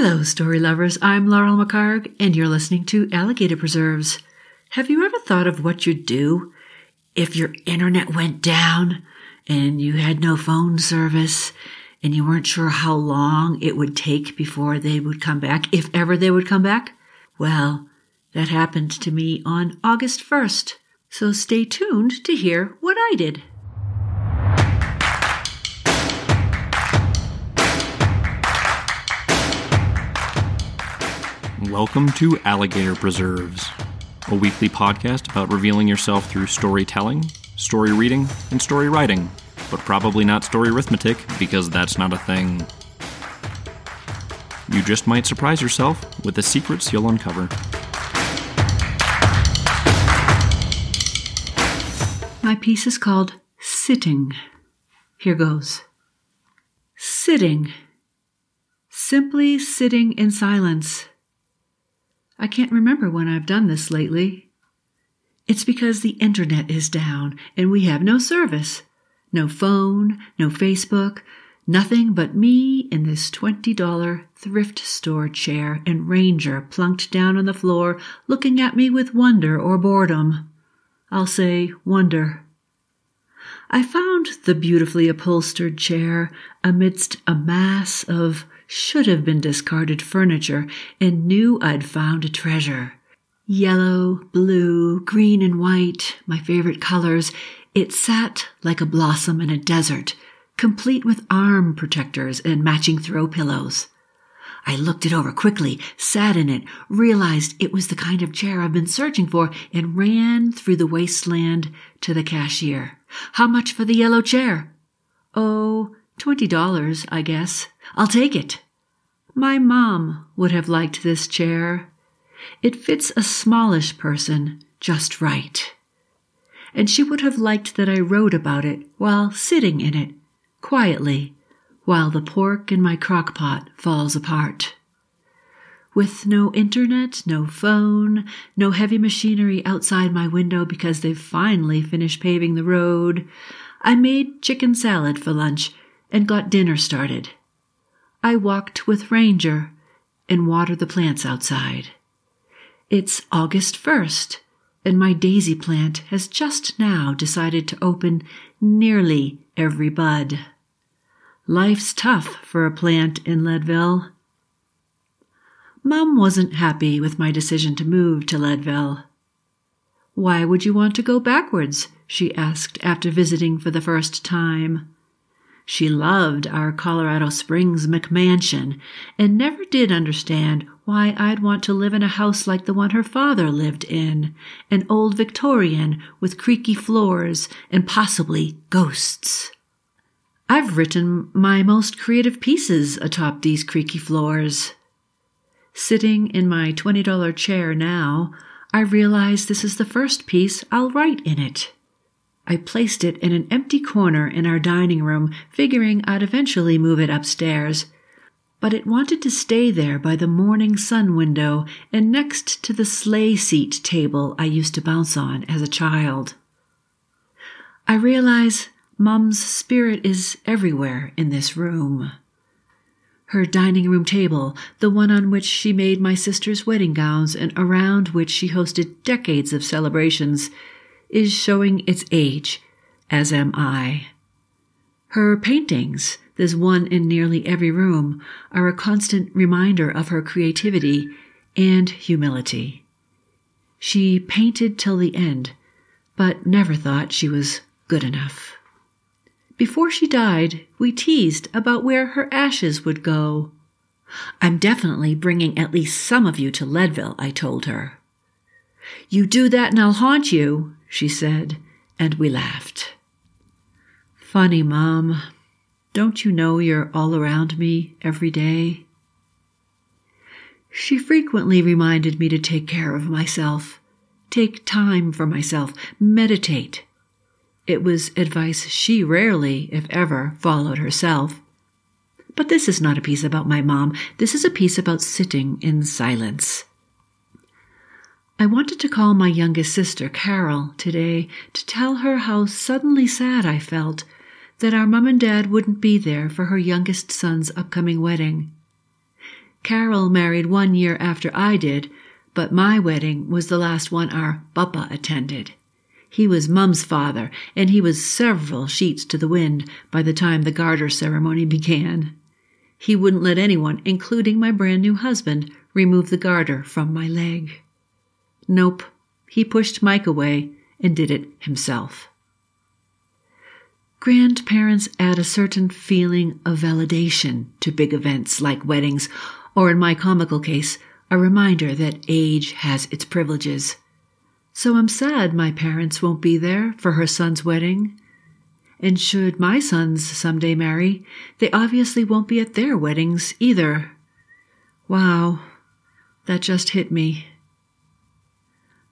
Hello, story lovers. I'm Laurel McHargue, and you're listening to Alligator Preserves. Have you ever thought of what you'd do if your internet went down and you had no phone service and you weren't sure how long it would take before they would come back, if ever they would come back? Well, that happened to me on August 1st. So stay tuned to hear what I did. Welcome to Alligator Preserves, a weekly podcast about revealing yourself through storytelling, story reading, and story writing, but probably not story arithmetic because that's not a thing. You just might surprise yourself with the secrets you'll uncover. My piece is called Sitting. Here goes. Sitting. Simply sitting in silence. I can't remember when I've done this lately. It's because the internet is down and we have no service. No phone, no Facebook, nothing but me in this $20 thrift store chair and Ranger plunked down on the floor looking at me with wonder or boredom. I'll say wonder. I found the beautifully upholstered chair amidst a mass of should have been discarded furniture and knew I'd found a treasure. Yellow, blue, green, and white, my favorite colors, it sat like a blossom in a desert, complete with arm protectors and matching throw pillows. I looked it over quickly, sat in it, realized it was the kind of chair I've been searching for, and ran through the wasteland to the cashier. How much for the yellow chair? Oh, twenty dollars, I guess. I'll take it. My mom would have liked this chair. It fits a smallish person just right. And she would have liked that I wrote about it while sitting in it, quietly, while the pork in my crock pot falls apart. With no internet, no phone, no heavy machinery outside my window because they've finally finished paving the road, I made chicken salad for lunch and got dinner started. I walked with Ranger and watered the plants outside. It's August 1st, and my daisy plant has just now decided to open nearly every bud. Life's tough for a plant in Leadville. Mom wasn't happy with my decision to move to Leadville. Why would you want to go backwards? she asked after visiting for the first time. She loved our Colorado Springs McMansion and never did understand why I'd want to live in a house like the one her father lived in, an old Victorian with creaky floors and possibly ghosts. I've written my most creative pieces atop these creaky floors. Sitting in my $20 chair now, I realize this is the first piece I'll write in it. I placed it in an empty corner in our dining room, figuring I'd eventually move it upstairs. But it wanted to stay there by the morning sun window and next to the sleigh seat table I used to bounce on as a child. I realize Mum's spirit is everywhere in this room. Her dining room table, the one on which she made my sister's wedding gowns and around which she hosted decades of celebrations, is showing its age, as am I. Her paintings, there's one in nearly every room, are a constant reminder of her creativity and humility. She painted till the end, but never thought she was good enough. Before she died, we teased about where her ashes would go. I'm definitely bringing at least some of you to Leadville, I told her. You do that and I'll haunt you, she said, and we laughed. Funny, Mom. Don't you know you're all around me every day? She frequently reminded me to take care of myself, take time for myself, meditate. It was advice she rarely, if ever, followed herself. But this is not a piece about my mom. This is a piece about sitting in silence. I wanted to call my youngest sister, Carol, today to tell her how suddenly sad I felt that our mom and dad wouldn't be there for her youngest son's upcoming wedding. Carol married one year after I did, but my wedding was the last one our papa attended. He was Mum's father, and he was several sheets to the wind by the time the garter ceremony began. He wouldn't let anyone, including my brand new husband, remove the garter from my leg. Nope, he pushed Mike away and did it himself. Grandparents add a certain feeling of validation to big events like weddings, or in my comical case, a reminder that age has its privileges. So I'm sad my parents won't be there for her son's wedding. And should my sons someday marry, they obviously won't be at their weddings either. Wow, that just hit me.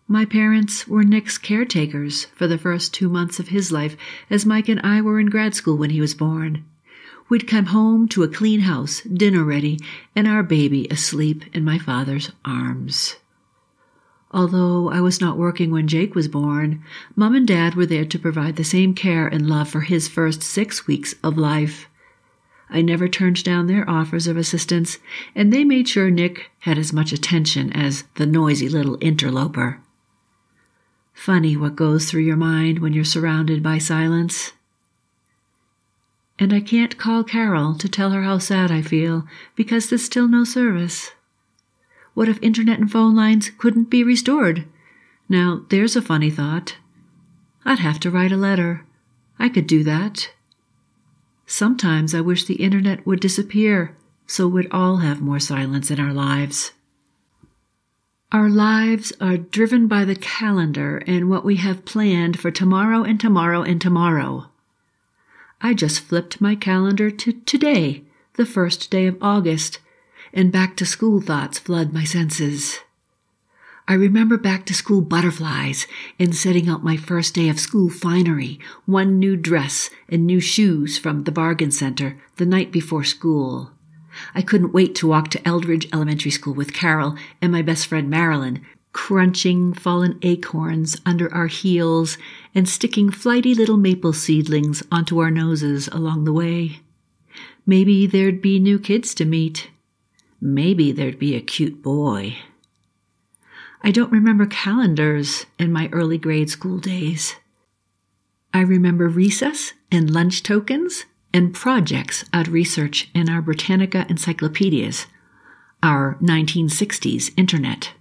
My parents were Nick's caretakers for the first two months of his life, as Mike and I were in grad school when he was born. We'd come home to a clean house, dinner ready, and our baby asleep in my father's arms. Although I was not working when Jake was born, Mom and Dad were there to provide the same care and love for his first six weeks of life. I never turned down their offers of assistance, and they made sure Nick had as much attention as the noisy little interloper. Funny what goes through your mind when you're surrounded by silence. And I can't call Carol to tell her how sad I feel because there's still no service. What if internet and phone lines couldn't be restored? Now, there's a funny thought. I'd have to write a letter. I could do that. Sometimes I wish the internet would disappear so we'd all have more silence in our lives. Our lives are driven by the calendar and what we have planned for tomorrow and tomorrow and tomorrow. I just flipped my calendar to today, the first day of August, and back to school thoughts flood my senses. I remember back to school butterflies and setting out my first day of school finery, one new dress and new shoes from the bargain center the night before school. I couldn't wait to walk to Eldridge Elementary School with Carol and my best friend Marilyn, crunching fallen acorns under our heels and sticking flighty little maple seedlings onto our noses along the way. Maybe there'd be new kids to meet. Maybe there'd be a cute boy. I don't remember calendars in my early grade school days. I remember recess and lunch tokens and projects at research in our Britannica encyclopedias, our 1960s internet.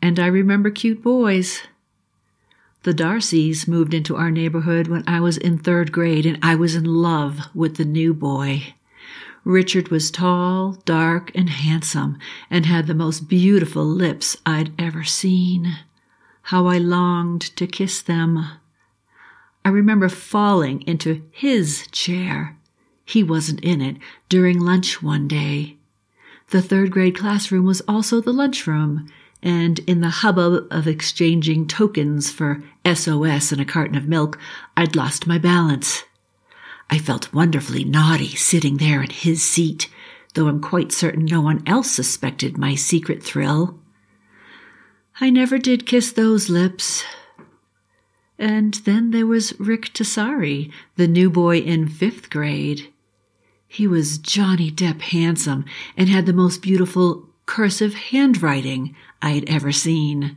And I remember cute boys. The Darcys moved into our neighborhood when I was in third grade, and I was in love with the new boy. Richard was tall, dark, and handsome, and had the most beautiful lips I'd ever seen. How I longed to kiss them. I remember falling into his chair. He wasn't in it during lunch one day. The third grade classroom was also the lunchroom, and in the hubbub of exchanging tokens for SOS and a carton of milk, I'd lost my balance. I felt wonderfully naughty sitting there in his seat, though I'm quite certain no one else suspected my secret thrill. I never did kiss those lips. And then there was Rick Tassari, the new boy in fifth grade. He was Johnny Depp handsome and had the most beautiful cursive handwriting I had ever seen.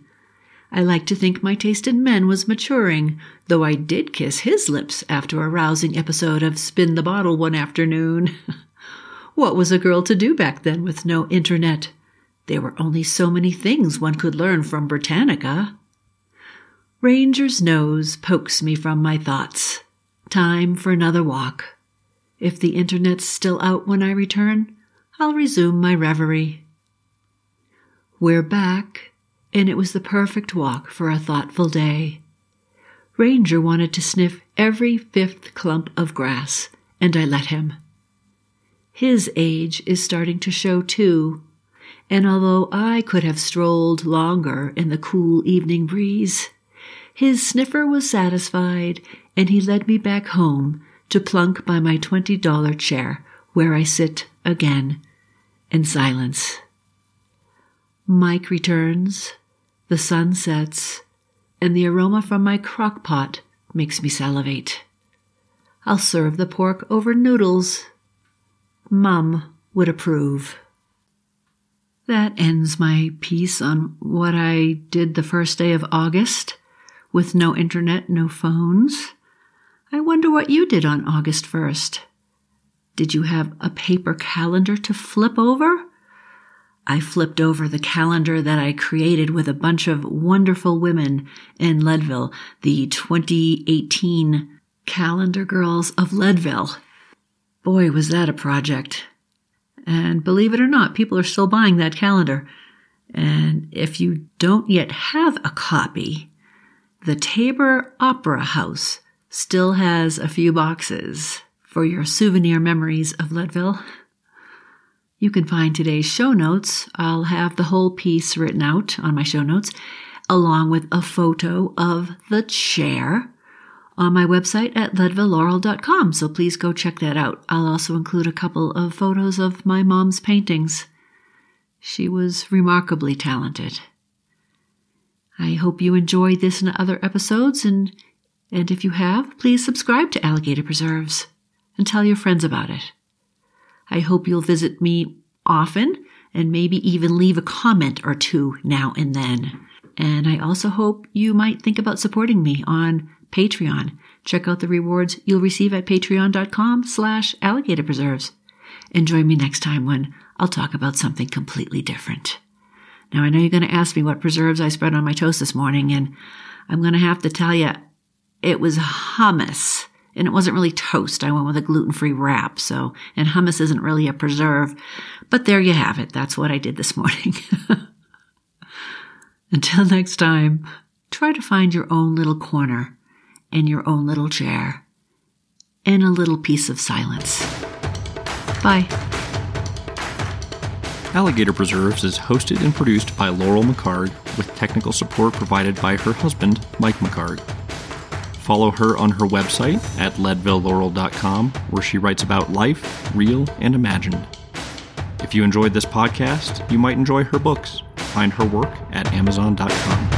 I like to think my taste in men was maturing, though I did kiss his lips after a rousing episode of Spin the Bottle one afternoon. what was a girl to do back then with no internet? There were only so many things one could learn from Britannica. Ranger's nose pokes me from my thoughts. Time for another walk. If the internet's still out when I return, I'll resume my reverie. We're back, and it was the perfect walk for a thoughtful day. Ranger wanted to sniff every fifth clump of grass, and I let him. His age is starting to show too, and although I could have strolled longer in the cool evening breeze, his sniffer was satisfied, and he led me back home to plunk by my twenty dollar chair, where I sit again in silence. Mike returns, the sun sets, and the aroma from my crock pot makes me salivate. I'll serve the pork over noodles. Mum would approve. That ends my piece on what I did the first day of August with no internet, no phones. I wonder what you did on August 1st. Did you have a paper calendar to flip over? I flipped over the calendar that I created with a bunch of wonderful women in Leadville, the 2018 Calendar Girls of Leadville. Boy, was that a project. And believe it or not, people are still buying that calendar. And if you don't yet have a copy, the Tabor Opera House still has a few boxes for your souvenir memories of Leadville. You can find today's show notes. I'll have the whole piece written out on my show notes, along with a photo of the chair on my website at leadvillelaurel.com. So please go check that out. I'll also include a couple of photos of my mom's paintings. She was remarkably talented. I hope you enjoyed this and other episodes, and, and if you have, please subscribe to Alligator Preserves and tell your friends about it. I hope you'll visit me often and maybe even leave a comment or two now and then. And I also hope you might think about supporting me on Patreon. Check out the rewards you'll receive at patreon.com slash alligator preserves. And join me next time when I'll talk about something completely different. Now, I know you're going to ask me what preserves I spread on my toast this morning, and I'm going to have to tell you it was hummus and it wasn't really toast. I went with a gluten free wrap. So, and hummus isn't really a preserve, but there you have it. That's what I did this morning. Until next time, try to find your own little corner in your own little chair in a little piece of silence. Bye. Alligator Preserves is hosted and produced by Laurel McHargue with technical support provided by her husband, Mike McHargue. Follow her on her website at leadvillelaurel.com, where she writes about life, real and imagined. If you enjoyed this podcast, you might enjoy her books. Find her work at amazon.com.